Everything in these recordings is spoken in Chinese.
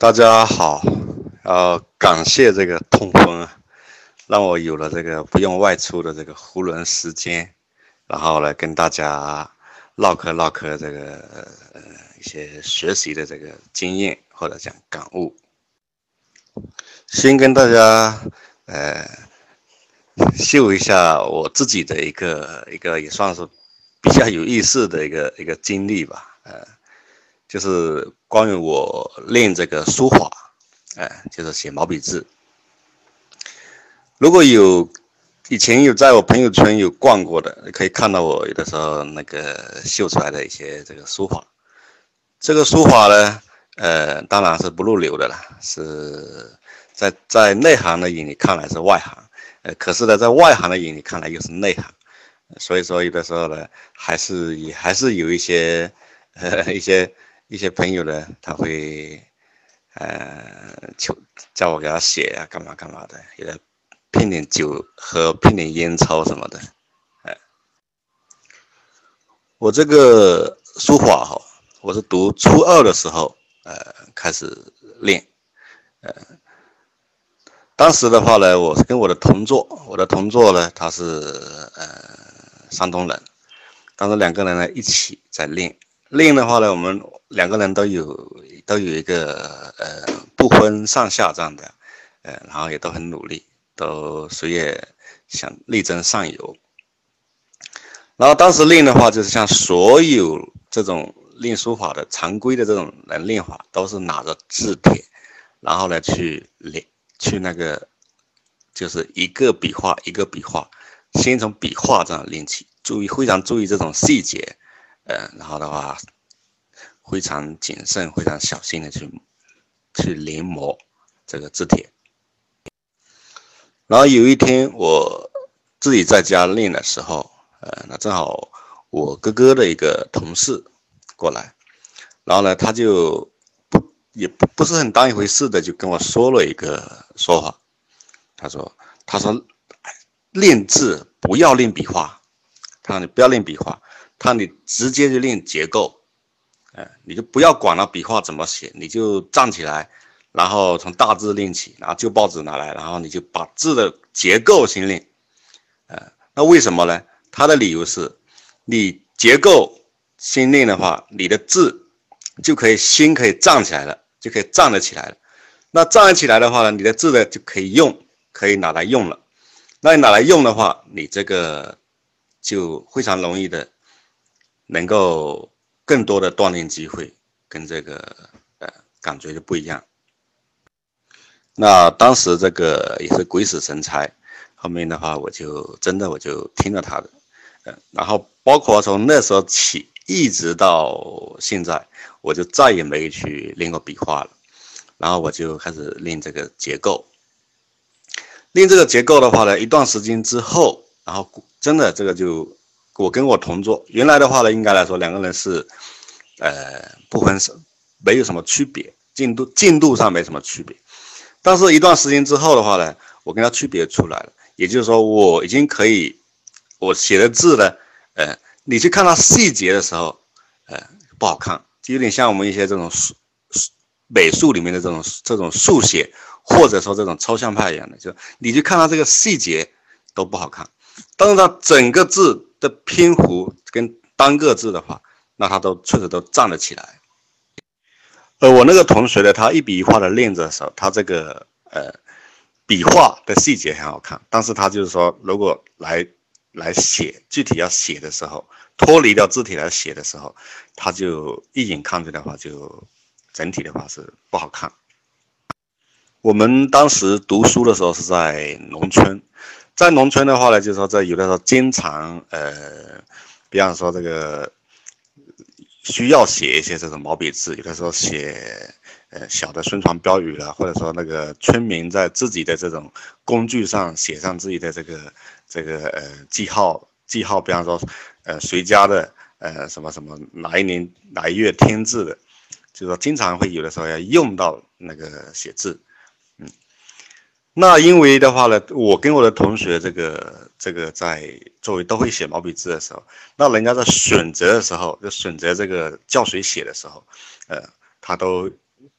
大家好，呃，感谢这个痛风，让我有了这个不用外出的这个囫囵时间，然后来跟大家唠嗑唠嗑这个呃一些学习的这个经验或者讲感悟。先跟大家呃秀一下我自己的一个一个也算是比较有意思的一个一个经历吧，呃。就是关于我练这个书法，哎，就是写毛笔字。如果有以前有在我朋友圈有逛过的，可以看到我有的时候那个秀出来的一些这个书法。这个书法呢，呃，当然是不入流的了，是在在内行的眼里看来是外行，呃，可是呢，在外行的眼里看来又是内行。所以说，有的时候呢，还是也还是有一些呃 一些。一些朋友呢，他会，呃，求叫我给他写啊，干嘛干嘛的，给他骗点酒喝，骗点烟抽什么的，哎，我这个书法哈，我是读初二的时候，呃，开始练，呃，当时的话呢，我是跟我的同桌，我的同桌呢，他是呃山东人，当时两个人呢一起在练。练的话呢，我们两个人都有都有一个呃不分上下这样的，呃，然后也都很努力，都谁也想力争上游。然后当时练的话，就是像所有这种练书法的常规的这种人练法，都是拿着字帖，然后呢去练，去那个就是一个笔画一个笔画，先从笔画这样练起，注意非常注意这种细节。呃，然后的话，非常谨慎、非常小心的去去临摹这个字帖。然后有一天我自己在家练的时候，呃，那正好我哥哥的一个同事过来，然后呢，他就不也不不是很当一回事的，就跟我说了一个说法。他说：“他说练字不要练笔画，他说你不要练笔画。”他你直接就练结构，哎，你就不要管了笔画怎么写，你就站起来，然后从大字练起，然后旧报纸拿来，然后你就把字的结构先练，呃，那为什么呢？他的理由是，你结构先练的话，你的字就可以心可以站起来了，就可以站得起来了。那站起来的话呢，你的字呢就可以用，可以拿来用了。那你拿来用的话，你这个就非常容易的。能够更多的锻炼机会，跟这个呃感觉就不一样。那当时这个也是鬼使神差，后面的话我就真的我就听了他的，呃，然后包括从那时候起一直到现在，我就再也没去练过笔画了，然后我就开始练这个结构。练这个结构的话呢，一段时间之后，然后真的这个就。我跟我同桌，原来的话呢，应该来说两个人是，呃，不分是没有什么区别，进度进度上没什么区别，但是一段时间之后的话呢，我跟他区别出来了，也就是说我已经可以，我写的字呢，呃，你去看它细节的时候，呃，不好看，就有点像我们一些这种数数美术里面的这种这种速写，或者说这种抽象派一样的，就你去看它这个细节都不好看，但是它整个字。的篇幅跟单个字的话，那他都确实都站了起来。而我那个同学呢，他一笔一画的练着的时候，他这个呃笔画的细节很好看。但是他就是说，如果来来写具体要写的时候，脱离掉字体来写的时候，他就一眼看去的话，就整体的话是不好看。我们当时读书的时候是在农村。在农村的话呢，就是说在有的时候经常呃，比方说这个需要写一些这种毛笔字，有的时候写呃小的宣传标语了，或者说那个村民在自己的这种工具上写上自己的这个这个呃记号记号，比方说呃谁家的呃什么什么哪一年哪一月添字的，就是说经常会有的时候要用到那个写字。那因为的话呢，我跟我的同学这个这个在作为都会写毛笔字的时候，那人家在选择的时候，就选择这个教谁写的时候，呃，他都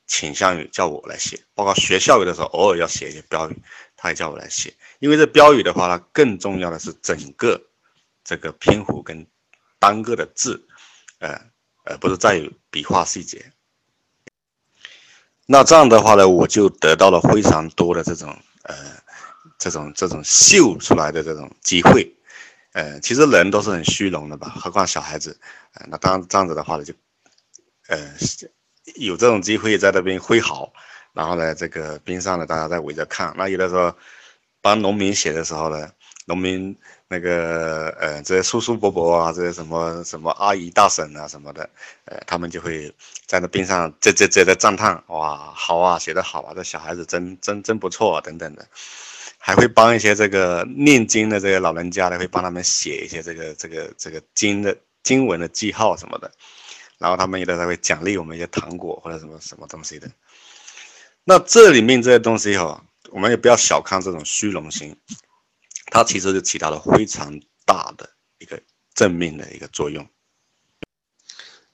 倾向于叫我来写，包括学校有的时候偶尔要写一些标语，他也叫我来写。因为这标语的话，呢更重要的是整个这个篇幅跟单个的字，呃，而不是在于笔画细节。那这样的话呢，我就得到了非常多的这种呃，这种这种秀出来的这种机会。呃，其实人都是很虚荣的吧，何况小孩子。呃，那当这样子的话呢，就呃有这种机会在那边挥毫，然后呢，这个边上呢大家在围着看。那有的时候帮农民写的时候呢，农民那个呃这些叔叔伯伯啊，这些什么什么阿姨大婶啊什么的，呃，他们就会在那边上这这这在赞叹，哇，好啊，写的好啊，这小孩子真真真不错啊，等等的。还会帮一些这个念经的这些老人家呢，会帮他们写一些这个这个这个经的经文的记号什么的，然后他们有的时候会奖励我们一些糖果或者什么什么东西的。那这里面这些东西哈，我们也不要小看这种虚荣心，它其实就起到了非常大的一个正面的一个作用。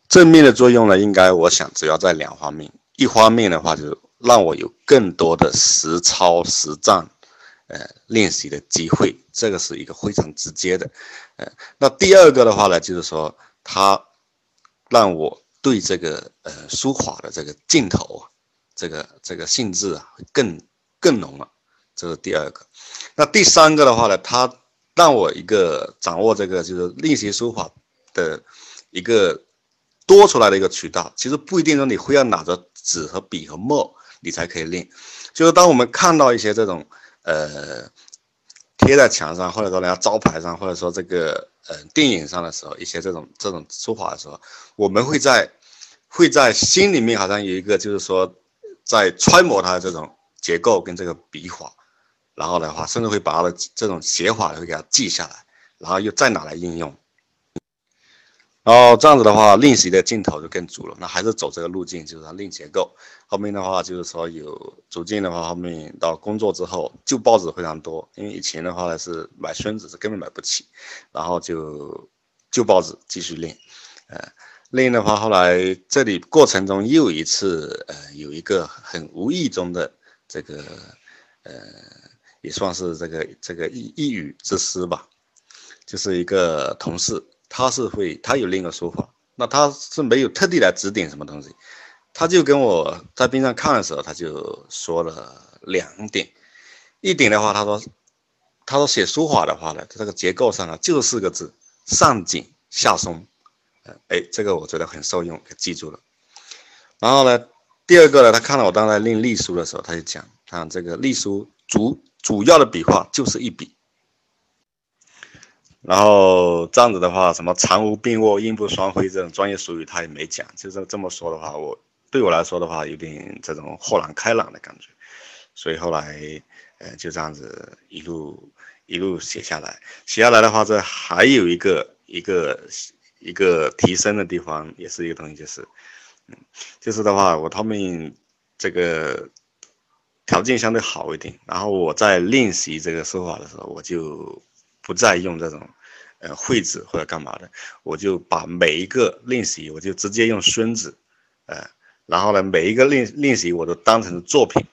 正面的作用呢，应该我想主要在两方面，一方面的话就是让我有更多的实操实战。呃，练习的机会，这个是一个非常直接的。呃，那第二个的话呢，就是说，它让我对这个呃书法的这个劲头，这个这个性质啊，更更浓了。这是第二个。那第三个的话呢，它让我一个掌握这个就是练习书法的一个多出来的一个渠道。其实不一定说你非要拿着纸和笔和墨你才可以练，就是当我们看到一些这种。呃，贴在墙上，或者说人家招牌上，或者说这个呃电影上的时候，一些这种这种书法的时候，我们会在会在心里面好像有一个，就是说在揣摩它的这种结构跟这个笔法，然后的话，甚至会把它的这种写法会给它记下来，然后又再拿来应用。然后这样子的话，练习的劲头就更足了。那还是走这个路径，就是练结构。后面的话就是说有逐渐的话，后面到工作之后，旧报纸非常多。因为以前的话呢是买孙子是根本买不起，然后就旧报纸继续练。呃，练的话，后来这里过程中又一次，呃，有一个很无意中的这个，呃，也算是这个这个一一语之师吧，就是一个同事。他是会，他有另一个说法，那他是没有特地来指点什么东西，他就跟我在边上看的时候，他就说了两点，一点的话，他说，他说写书法的话呢，这个结构上呢就四个字，上紧下松，哎，这个我觉得很受用，给记住了。然后呢，第二个呢，他看到我当时练隶书的时候，他就讲，他这个隶书足主要的笔画就是一笔。然后这样子的话，什么藏无并卧、阴不双飞这种专业术语他也没讲。就是这么说的话，我对我来说的话，有点这种豁然开朗的感觉。所以后来，呃，就这样子一路一路写下来。写下来的话，这还有一个一个一个提升的地方，也是一个东西，就是，嗯，就是的话，我后面这个条件相对好一点。然后我在练习这个书法的时候，我就。不再用这种，呃，绘纸或者干嘛的，我就把每一个练习，我就直接用宣纸，呃，然后呢，每一个练练习我都当成作品，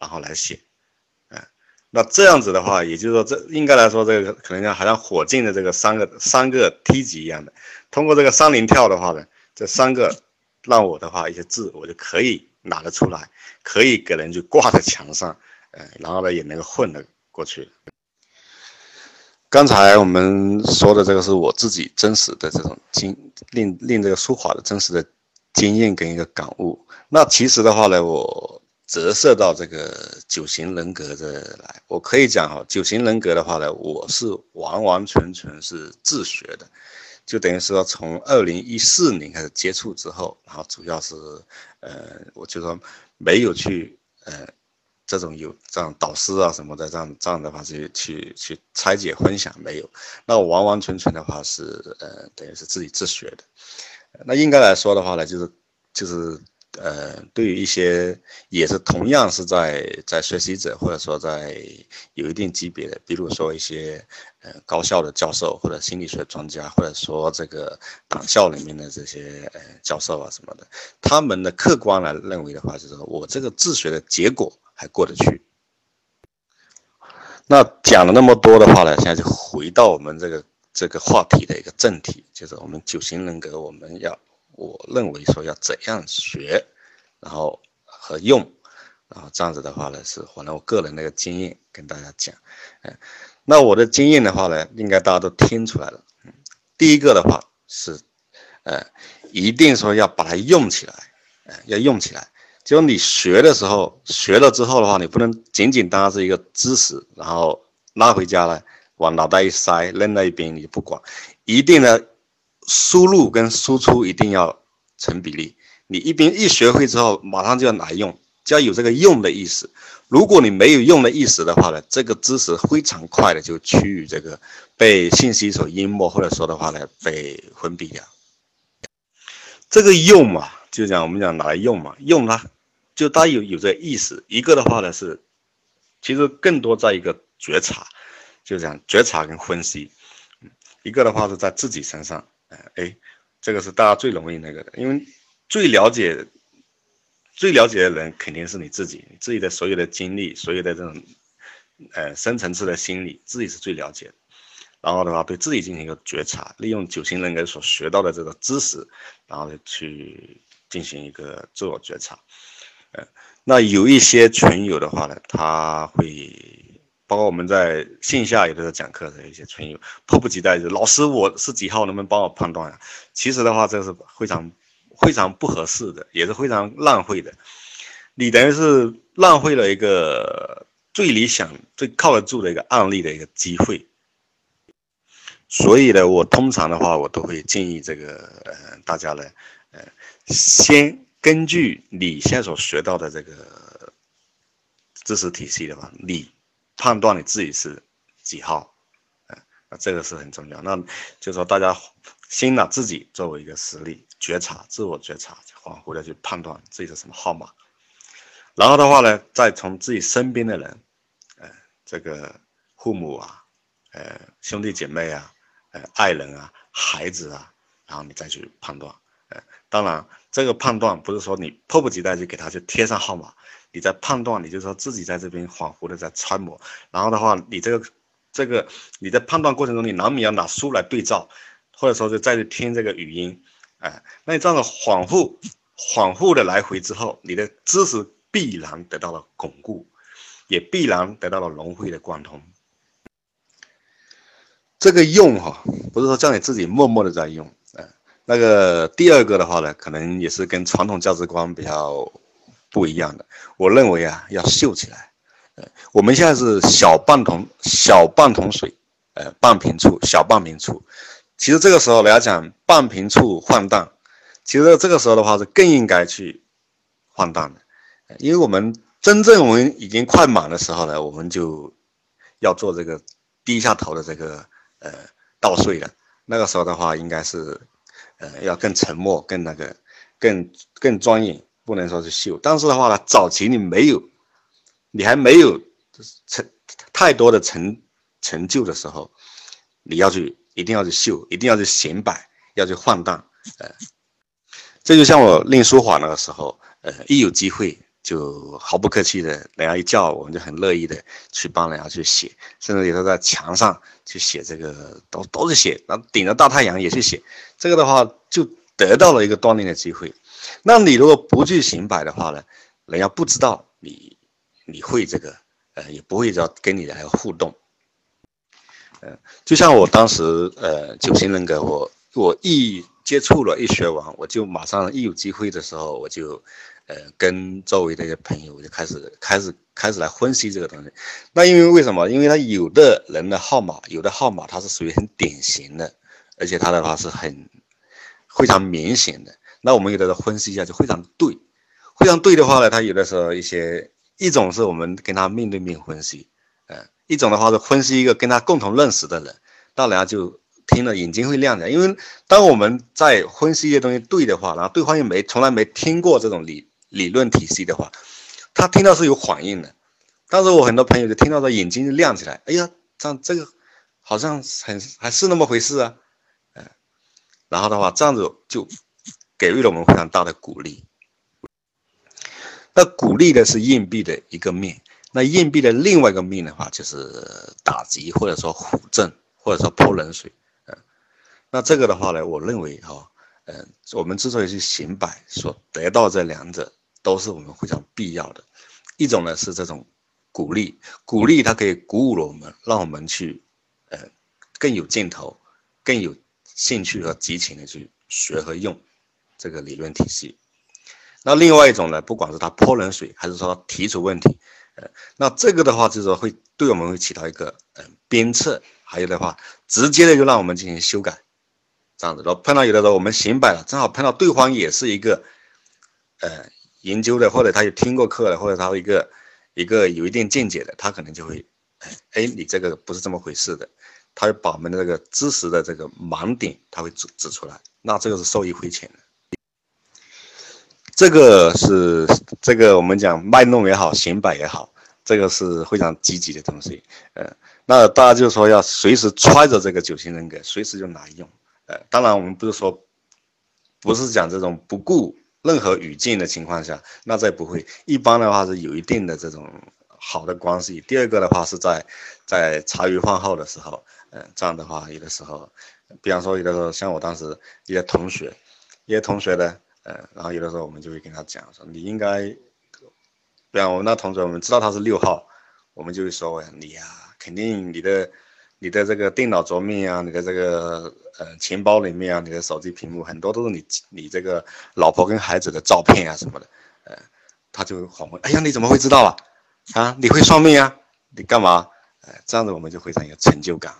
然后来写，呃，那这样子的话，也就是说，这应该来说，这个可能像好像火箭的这个三个三个梯级一样的，通过这个三连跳的话呢，这三个让我的话一些字，我就可以拿得出来，可以给人就挂在墙上，呃，然后呢也能够混得过去。刚才我们说的这个是我自己真实的这种经练练这个书法的真实的经验跟一个感悟。那其实的话呢，我折射到这个九型人格这来，我可以讲哈，九型人格的话呢，我是完完全全是自学的，就等于说从二零一四年开始接触之后，然后主要是呃，我就说没有去呃。这种有这样导师啊什么的，这样这样的话去去去拆解分享没有？那我完完全全的话是呃，等于是自己自学的。那应该来说的话呢，就是就是呃，对于一些也是同样是在在学习者，或者说在有一定级别的，比如说一些呃高校的教授或者心理学专家，或者说这个党校里面的这些呃教授啊什么的，他们的客观来认为的话，就是说我这个自学的结果还过得去。那讲了那么多的话呢，现在就回到我们这个这个话题的一个正题，就是我们九型人格，我们要。我认为说要怎样学，然后和用，然后这样子的话呢，是反正我个人的一个经验跟大家讲，嗯，那我的经验的话呢，应该大家都听出来了，嗯，第一个的话是，呃，一定说要把它用起来，呃，要用起来，就你学的时候，学了之后的话，你不能仅仅当是一个知识，然后拉回家来往脑袋一塞扔在一边，你就不管，一定呢。输入跟输出一定要成比例。你一边一学会之后，马上就要拿用，就要有这个用的意思。如果你没有用的意思的话呢，这个知识非常快的就趋于这个被信息所淹没，或者说的话呢，被封闭掉。这个用嘛，就讲我们讲拿来用嘛，用它就它有有这意思。一个的话呢是，其实更多在一个觉察，就讲觉察跟分析。一个的话是在自己身上。哎，这个是大家最容易那个的，因为最了解、最了解的人肯定是你自己，你自己的所有的经历、所有的这种呃深层次的心理，自己是最了解的。然后的话，对自己进行一个觉察，利用九型人格所学到的这个知识，然后去进行一个自我觉察。呃，那有一些群友的话呢，他会。包括我们在线下有的时候讲课的一些群友，迫不及待就老师我是几号，能不能帮我判断呀？其实的话，这是非常非常不合适的，也是非常浪费的。你等于是浪费了一个最理想、最靠得住的一个案例的一个机会。所以呢，我通常的话，我都会建议这个呃大家呢，呃，先根据你现在所学到的这个知识体系的话，你。判断你自己是几号，嗯，那这个是很重要。那就是说大家先拿自己作为一个实例，觉察、自我觉察，恍惚的去判断自己是什么号码。然后的话呢，再从自己身边的人，呃，这个父母啊，呃，兄弟姐妹啊，呃，爱人啊，孩子啊，然后你再去判断。呃，当然这个判断不是说你迫不及待就给他去贴上号码。你在判断，你就说自己在这边恍惚的在揣摩，然后的话，你这个这个你在判断过程中，你难免要拿书来对照，或者说就再去听这个语音，哎，那你这样的恍惚恍惚的来回之后，你的知识必然得到了巩固，也必然得到了融会的贯通。这个用哈，不是说叫你自己默默的在用，哎，那个第二个的话呢，可能也是跟传统价值观比较。不一样的，我认为啊，要秀起来。呃，我们现在是小半桶小半桶水，呃，半瓶醋，小半瓶醋。其实这个时候来讲，半瓶醋换蛋，其实这个时候的话是更应该去换蛋的，因为我们真正我们已经快满的时候呢，我们就要做这个低下头的这个呃倒水了。那个时候的话，应该是呃要更沉默，更那个，更更专业。不能说是秀，但是的话呢，早期你没有，你还没有成太多的成成就的时候，你要去一定要去秀，一定要去显摆，要去放荡，呃，这就像我练书法那个时候，呃，一有机会就毫不客气的，人家一叫我们就很乐意的去帮人家去写，甚至有时候在墙上去写这个都都是写，然后顶着大太阳也去写，这个的话就得到了一个锻炼的机会。那你如果不去行摆的话呢，人家不知道你你会这个，呃，也不会要跟你来互动。呃，就像我当时，呃，九型人格，我我一接触了，一学完，我就马上一有机会的时候，我就，呃，跟周围的一些朋友，我就开始开始开始来分析这个东西。那因为为什么？因为他有的人的号码，有的号码他是属于很典型的，而且他的话是很非常明显的。那我们有的时候分析一下就非常对，非常对的话呢，他有的时候一些一种是我们跟他面对面分析，呃，一种的话是分析一个跟他共同认识的人，那然后就听了眼睛会亮起来，因为当我们在分析一些东西对的话，然后对方又没从来没听过这种理理论体系的话，他听到是有反应的。但是我很多朋友就听到他眼睛就亮起来，哎呀，这样这个好像很还是那么回事啊，嗯，然后的话这样子就给予了我们非常大的鼓励。那鼓励的是硬币的一个面，那硬币的另外一个面的话就是打击或者说唬正或者说泼冷水，嗯，那这个的话呢，我认为哈，嗯，我们之所以去行百，所得到这两者都是我们非常必要的。一种呢是这种鼓励，鼓励它可以鼓舞了我们，让我们去，呃，更有劲头，更有兴趣和激情的去学和用这个理论体系。那另外一种呢，不管是他泼冷水，还是说提出问题，呃，那这个的话就是说会对我们会起到一个嗯鞭策，还有的话直接的就让我们进行修改，这样子。然后碰到有的时候我们行摆了，正好碰到对方也是一个，呃，研究的，或者他有听过课的，或者他一个一个有一定见解的，他可能就会，哎，你这个不是这么回事的，他会把我们的这个知识的这个盲点，他会指指出来，那这个是受益匪浅的。这个是这个我们讲卖弄也好，显摆也好，这个是非常积极的东西。呃，那大家就说要随时揣着这个九型人格，随时就拿用。呃，当然我们不是说，不是讲这种不顾任何语境的情况下，那这不会。一般的话是有一定的这种好的关系。第二个的话是在在茶余饭后的时候，嗯，这样的话有的时候，比方说有的时候像我当时一些同学，一些同学呢。呃，然后有的时候我们就会跟他讲说，你应该，比方我们那同学，我们知道他是六号，我们就会说，你呀，肯定你的，你的这个电脑桌面啊，你的这个呃钱包里面啊，你的手机屏幕很多都是你你这个老婆跟孩子的照片啊什么的，呃，他就会问，哎呀，你怎么会知道啊？啊，你会算命啊？你干嘛？呃，这样子我们就非常有成就感。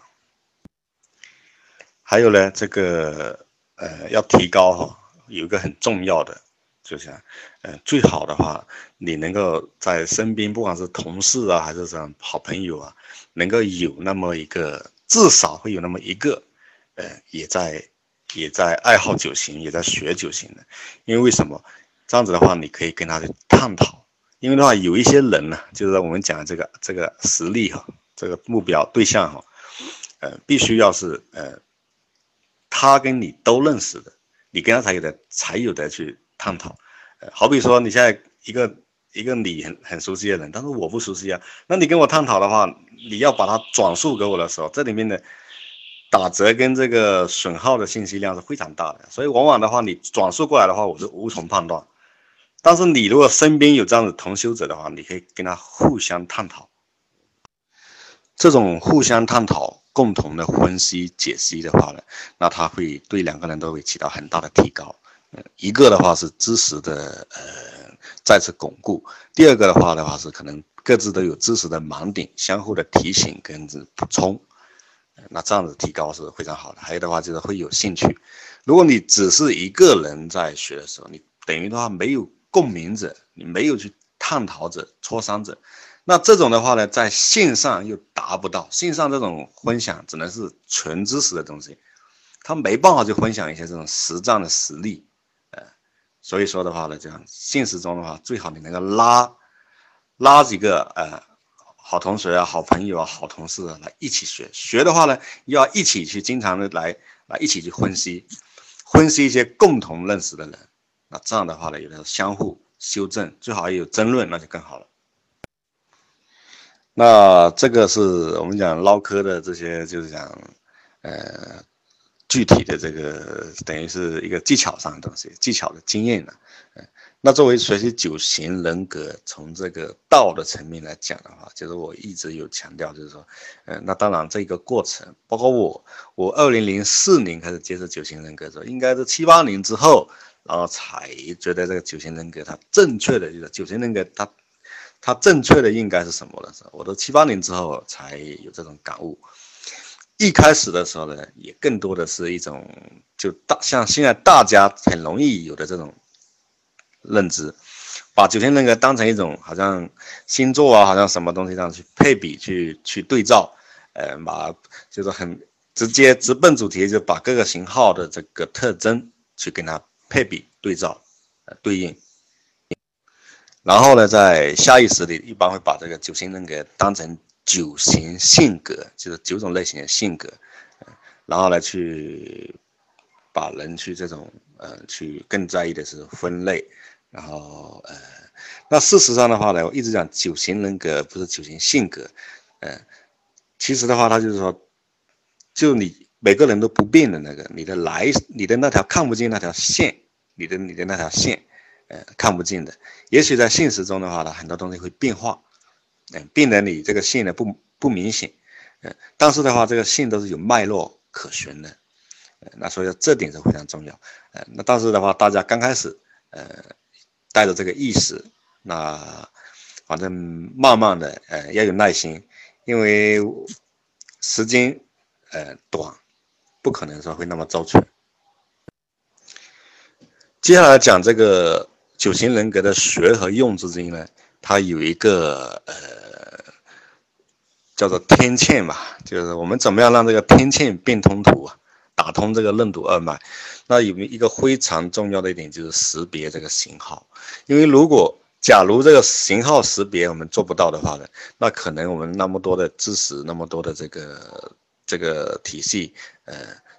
还有呢，这个呃要提高哈。有一个很重要的，就像，呃，最好的话，你能够在身边，不管是同事啊，还是这样好朋友啊，能够有那么一个，至少会有那么一个，呃，也在，也在爱好酒型，也在学酒型的。因为为什么？这样子的话，你可以跟他去探讨。因为的话，有一些人呢，就是我们讲这个这个实力哈，这个目标对象哈，呃，必须要是呃，他跟你都认识的。你跟他才有的才有的去探讨，呃，好比说你现在一个一个你很很熟悉的人，但是我不熟悉啊，那你跟我探讨的话，你要把它转述给我的时候，这里面的打折跟这个损耗的信息量是非常大的，所以往往的话，你转述过来的话，我是无从判断。但是你如果身边有这样子同修者的话，你可以跟他互相探讨，这种互相探讨。共同的分析解析的话呢，那他会对两个人都会起到很大的提高。一个的话是知识的呃再次巩固，第二个的话的话是可能各自都有知识的盲点，相互的提醒跟补充。那这样子提高是非常好的。还有的话就是会有兴趣。如果你只是一个人在学的时候，你等于的话没有共鸣者，你没有去探讨者、磋商者。那这种的话呢，在线上又达不到，线上这种分享只能是纯知识的东西，他没办法去分享一些这种实战的实例，呃，所以说的话呢，这样现实中的话，最好你能够拉拉几个呃好同学啊、好朋友啊、好同事啊来一起学，学的话呢，要一起去经常的来来一起去分析，分析一些共同认识的人，那这样的话呢，有的相互修正，最好也有争论，那就更好了。那这个是我们讲唠嗑的这些，就是讲，呃，具体的这个等于是一个技巧上的东西，技巧的经验呢。嗯，那作为学习九型人格，从这个道的层面来讲的话，就是我一直有强调，就是说，嗯，那当然这个过程，包括我，我二零零四年开始接触九型人格的时候，应该是七八年之后，然后才觉得这个九型人格它正确的就是九型人格它。它正确的应该是什么呢？是我都七八年之后才有这种感悟。一开始的时候呢，也更多的是一种就大像现在大家很容易有的这种认知，把九天人格当成一种好像星座啊，好像什么东西这样去配比去去对照，呃，把就是很直接直奔主题，就把各个型号的这个特征去跟它配比对照，呃，对应。然后呢，在下意识里一般会把这个九型人格当成九型性格，就是九种类型的性格，然后呢去把人去这种呃去更在意的是分类，然后呃，那事实上的话呢，我一直讲九型人格不是九型性格，呃，其实的话，他就是说。就你每个人都不变的那个，你的来，你的那条看不见那条线，你的你的那条线，呃，看不见的。也许在现实中的话呢，很多东西会变化，嗯，变得你这个线呢不不明显，嗯，但是的话，这个线都是有脉络可循的，那所以这点是非常重要，呃，那但是的话，大家刚开始，呃，带着这个意识，那反正慢慢的，呃，要有耐心，因为时间。呃，短，不可能说会那么周全。接下来讲这个九型人格的学和用之间呢，它有一个呃，叫做天堑吧，就是我们怎么样让这个天堑变通途啊，打通这个任督二脉。那有一个非常重要的一点就是识别这个型号，因为如果假如这个型号识别我们做不到的话呢，那可能我们那么多的知识，那么多的这个。这个体系，呃，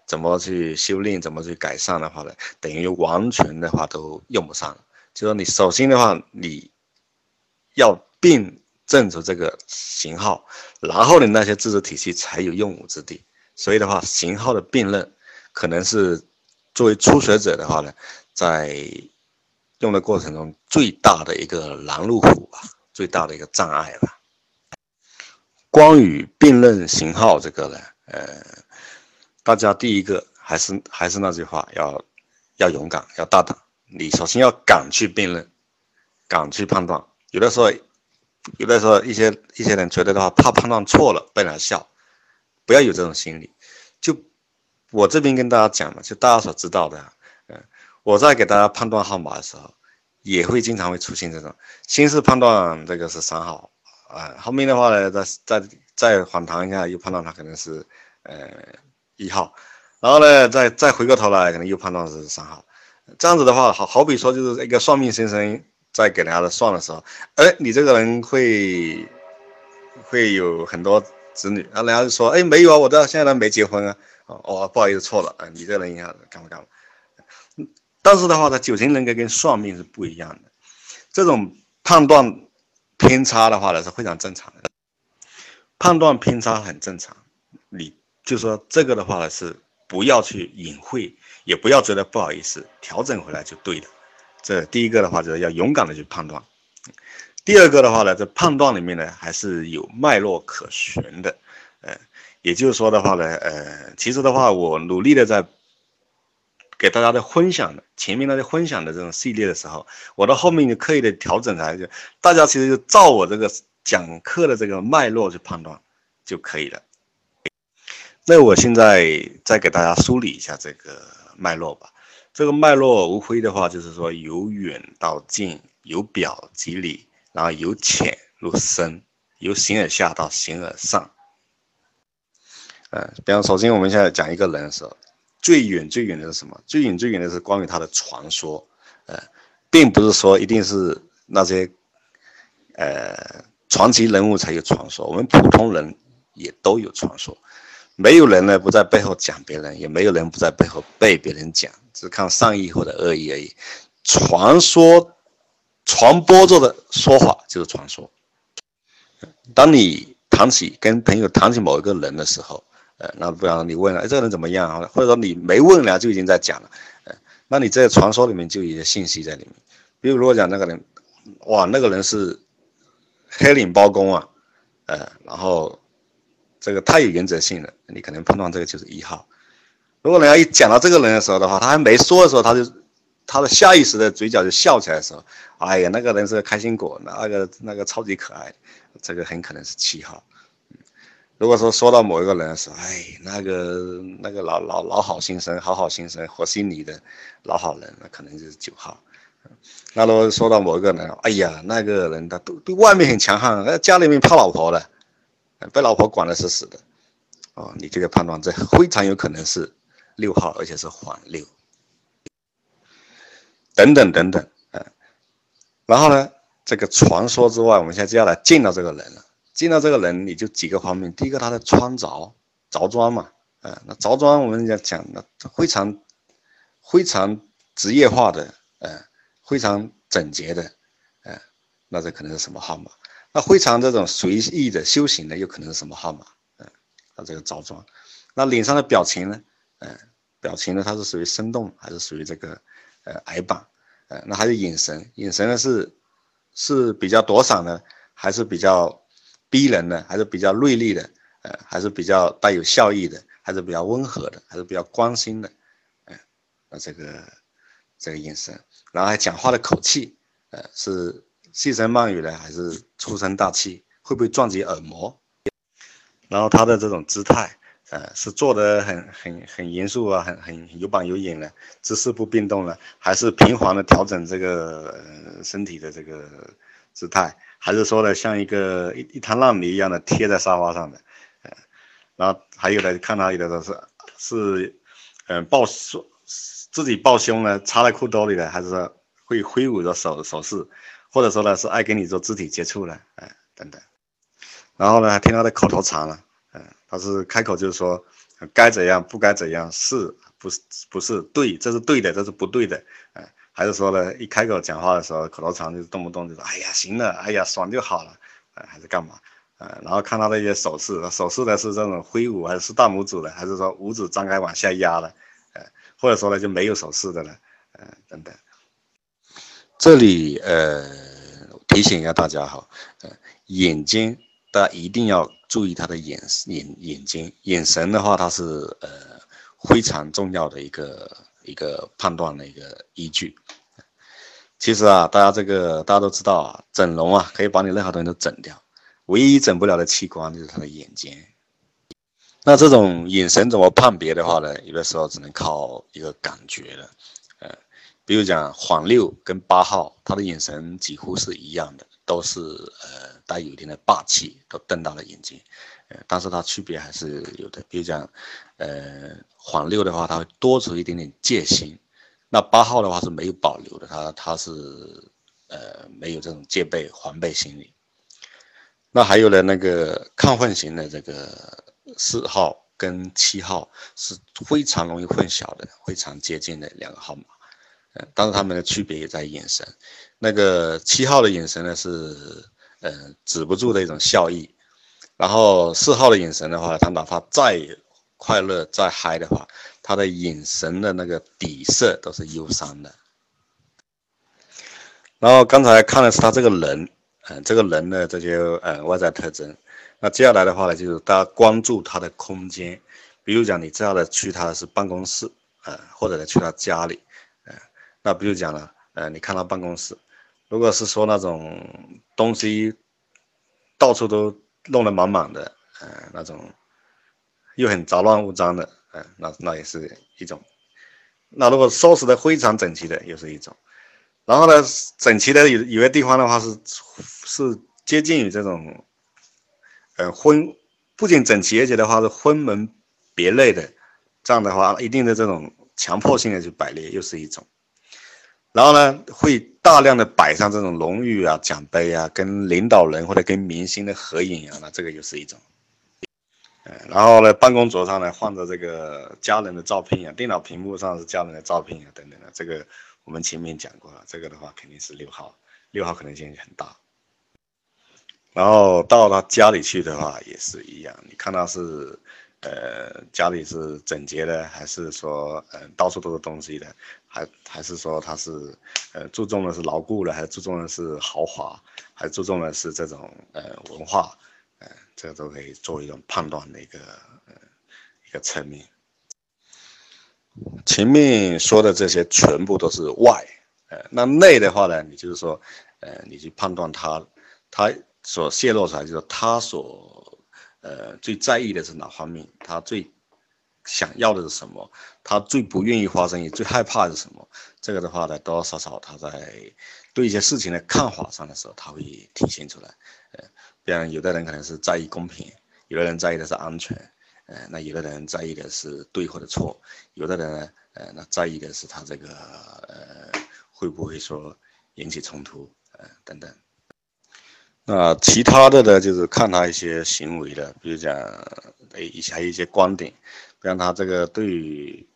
怎么去修炼，怎么去改善的话呢？等于完全的话都用不上。就说你首先的话，你要辨证出这个型号，然后你那些知识体系才有用武之地。所以的话，型号的辨认，可能是作为初学者的话呢，在用的过程中最大的一个拦路虎吧，最大的一个障碍吧。关于辨认型号这个呢？呃，大家第一个还是还是那句话，要要勇敢，要大胆。你首先要敢去辨认，敢去判断。有的时候，有的时候一些一些人觉得的话，怕判断错了被人笑，不要有这种心理。就我这边跟大家讲嘛，就大家所知道的，嗯，我在给大家判断号码的时候，也会经常会出现这种，先是判断这个是三号，啊，后面的话呢，再再。再反弹一下，又判断它可能是，呃，一号，然后呢，再再回过头来，可能又判断是三号，这样子的话，好好比说就是一个算命先生在给人家的算的时候，哎，你这个人会会有很多子女，然后人家就说，哎，没有啊，我到现在都没结婚啊，哦，不好意思，错了啊，你这个人一下子干嘛干嘛，但是的话，他九型人格跟算命是不一样的，这种判断偏差的话呢是非常正常的。判断偏差很正常，你就说这个的话呢是不要去隐晦，也不要觉得不好意思，调整回来就对了。这第一个的话就是要勇敢的去判断。第二个的话呢，这判断里面呢还是有脉络可循的。呃，也就是说的话呢，呃，其实的话我努力的在给大家的分享的前面那些分享的这种系列的时候，我到后面就刻意的调整来，就大家其实就照我这个。讲课的这个脉络去判断就可以了。那我现在再给大家梳理一下这个脉络吧。这个脉络无非的话就是说由远到近，由表及里，然后由浅入深，由形而下到形而上。嗯，比方首先我们现在讲一个人的时候，最远最远的是什么？最远最远的是关于他的传说。呃，并不是说一定是那些，呃。传奇人物才有传说，我们普通人也都有传说。没有人呢不在背后讲别人，也没有人不在背后被别人讲，只看善意或者恶意而已。传说传播着的说法就是传说。当你谈起跟朋友谈起某一个人的时候，呃，那不然你问了，哎，这个人怎么样啊？或者说你没问了就已经在讲了，呃，那你这传说里面就有一些信息在里面。比如如果讲那个人，哇，那个人是。黑领包公啊，呃，然后这个太有原则性了，你可能判断这个就是一号。如果人家一讲到这个人的时候的话，他还没说的时候，他就他的下意识的嘴角就笑起来的时候，哎呀，那个人是个开心果，那个那个超级可爱，这个很可能是七号。如果说说到某一个人的时候，哎，那个那个老老老好心生，好好心生，和稀泥的老好人，那可能就是九号。那如果说到某一个人，哎呀，那个人他都对外面很强悍，家里面怕老婆的，被老婆管的死死的，哦，你这个判断这非常有可能是六号，而且是缓六，等等等等，嗯，然后呢，这个传说之外，我们现在就要来见到这个人了。见到这个人，你就几个方面，第一个他的穿着着装嘛，嗯，那着装我们讲讲的非常非常职业化的，嗯，非常整洁的，嗯，那这可能是什么号码？那非常这种随意的修行的，又可能是什么号码？嗯他这个着装，那脸上的表情呢？嗯，表情呢，它是属于生动还是属于这个呃矮板？呃，那还有眼神，眼神呢是是比较躲闪的，还是比较逼人的，还是比较锐利的？呃，还是比较带有笑意的，还是比较温和的，还是比较关心的？嗯，那这个这个眼神，然后还讲话的口气，呃，是细声慢语的，还是粗声大气？会不会撞击耳膜？然后他的这种姿态，呃，是坐得很很很严肃啊，很很有板有眼的，姿势不变动了，还是平缓的调整这个身体的这个姿态，还是说呢，像一个一一滩烂泥一样的贴在沙发上的，呃，然后还有的看他有的都是是，嗯，抱自己抱胸呢，插在裤兜里的，还是会挥舞着手手势，或者说呢是爱跟你做肢体接触了，哎，等等。然后呢，听他的口头禅了，嗯，他是开口就是说，该怎样不该怎样，是不是不是对，这是对的，这是不对的，嗯，还是说呢，一开口讲话的时候，口头禅就是动不动就说，哎呀，行了，哎呀，爽就好了，哎，还是干嘛，呃，然后看他的一些手势，手势呢是这种挥舞，还是大拇指的，还是说五指张开往下压的，呃，或者说呢就没有手势的了，呃，等等。这里呃提醒一下大家哈，呃，眼睛。大家一定要注意他的眼眼眼睛眼神的话，它是呃非常重要的一个一个判断的一个依据。其实啊，大家这个大家都知道啊，整容啊可以把你任何东西都整掉，唯一整不了的器官就是他的眼睛。那这种眼神怎么判别的话呢？有的时候只能靠一个感觉了。比如讲黄六跟八号，他的眼神几乎是一样的。都是呃带有一定的霸气，都瞪大了眼睛，呃，但是它区别还是有的。比如讲，呃，黄六的话，他会多出一点点戒心；那八号的话是没有保留的，他他是呃没有这种戒备防备心理。那还有呢，那个亢奋型的这个四号跟七号是非常容易混淆的，非常接近的两个号码。但是他们的区别也在眼神。那个七号的眼神呢是，呃，止不住的一种笑意。然后四号的眼神的话，他哪怕再快乐、再嗨的话，他的眼神的那个底色都是忧伤的。然后刚才看的是他这个人，嗯，这个人的这些呃外在特征。那接下来的话呢，就是大家关注他的空间。比如讲，你这样的去他的是办公室，呃，或者呢去他家里。那不就讲了，呃，你看到办公室，如果是说那种东西到处都弄得满满的，呃，那种又很杂乱无章的，呃，那那也是一种。那如果收拾的非常整齐的，又是一种。然后呢，整齐的有有些地方的话是是接近于这种，呃，分不仅整齐，而且的话是分门别类的，这样的话一定的这种强迫性的去摆列，又是一种。然后呢，会大量的摆上这种荣誉啊、奖杯啊，跟领导人或者跟明星的合影啊，那这个又是一种。然后呢，办公桌上呢放着这个家人的照片啊，电脑屏幕上是家人的照片啊，等等的，这个我们前面讲过了，这个的话肯定是六号，六号可能性很大。然后到他家里去的话也是一样，你看他是。呃，家里是整洁的，还是说，嗯，到处都是东西的，还还是说他是，呃，注重的是牢固的，还是注重的是豪华，还是注重的是这种呃文化，呃，这个都可以做一种判断的一个呃一个层面。前面说的这些全部都是外，呃，那内的话呢，你就是说，呃，你去判断他，他所泄露出来就是他所。呃，最在意的是哪方面？他最想要的是什么？他最不愿意发生，也最害怕的是什么？这个的话呢，多多少少他在对一些事情的看法上的时候，他会体现出来。呃，比方有的人可能是在意公平，有的人在意的是安全，呃，那有的人在意的是对或者错，有的人呢，呃，那在意的是他这个呃会不会说引起冲突，呃等等。那其他的呢，就是看他一些行为的，比如讲，哎，一些还有一些观点，让他这个对于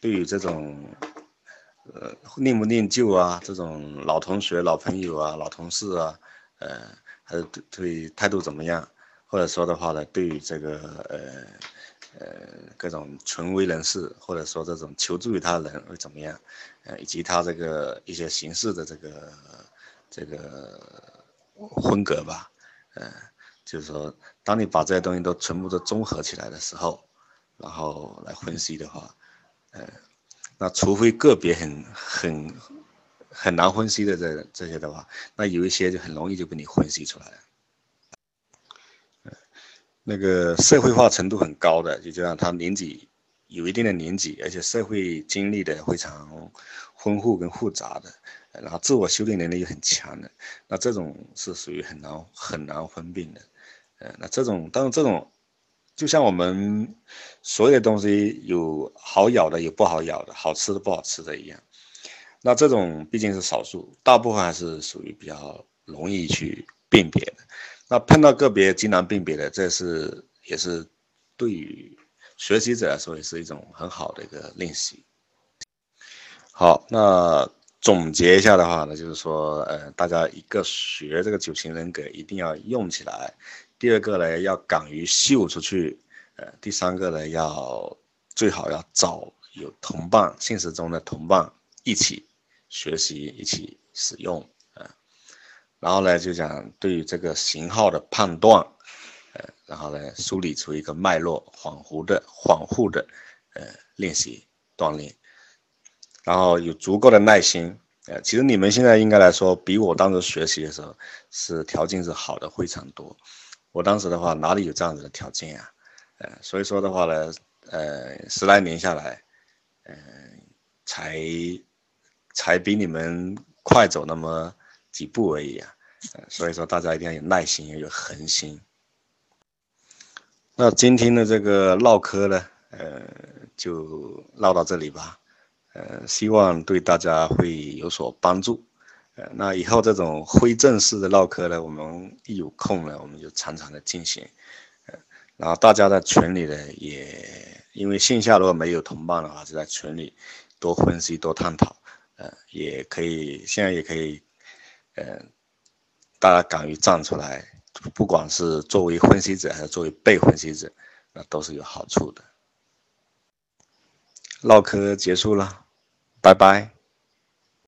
对于这种呃念不念旧啊，这种老同学、老朋友啊、老同事啊，呃，还是对对态度怎么样？或者说的话呢，对于这个呃呃各种权威人士，或者说这种求助于他人会怎么样？呃，以及他这个一些形式的这个这个风格吧，呃，就是说，当你把这些东西都全部都综合起来的时候，然后来分析的话，呃，那除非个别很很很难分析的这这些的话，那有一些就很容易就被你分析出来了。那个社会化程度很高的，就像他年纪有一定的年纪，而且社会经历的非常丰富跟复杂的，然后自我修炼能力又很强的，那这种是属于很难很难分辨的。呃，那这种当然这种，就像我们所有的东西有好咬的，有不好咬的，好吃的不好吃的一样。那这种毕竟是少数，大部分还是属于比较容易去辨别的。那碰到个别极难辨别的，这是也是对于学习者来说也是一种很好的一个练习。好，那总结一下的话呢，就是说，呃，大家一个学这个九型人格一定要用起来，第二个呢要敢于秀出去，呃，第三个呢要最好要找有同伴，现实中的同伴一起学习，一起使用。然后呢，就讲对于这个型号的判断，呃，然后呢，梳理出一个脉络，恍惚的、恍惚的，呃，练习锻炼，然后有足够的耐心，呃，其实你们现在应该来说，比我当时学习的时候是条件是好的非常多。我当时的话哪里有这样子的条件啊？呃，所以说的话呢，呃，十来年下来，嗯，才才比你们快走那么。几步而已啊，所以说大家一定要有耐心，要有恒心。那今天的这个唠嗑呢，呃，就唠到这里吧，呃，希望对大家会有所帮助。那以后这种非正式的唠嗑呢，我们一有空呢，我们就常常的进行。呃，然后大家在群里呢，也因为线下如果没有同伴的话，就在群里多分析、多探讨。呃，也可以，现在也可以。呃，大家敢于站出来，不管是作为分析者还是作为被分析者，那都是有好处的。唠嗑结束了，拜拜。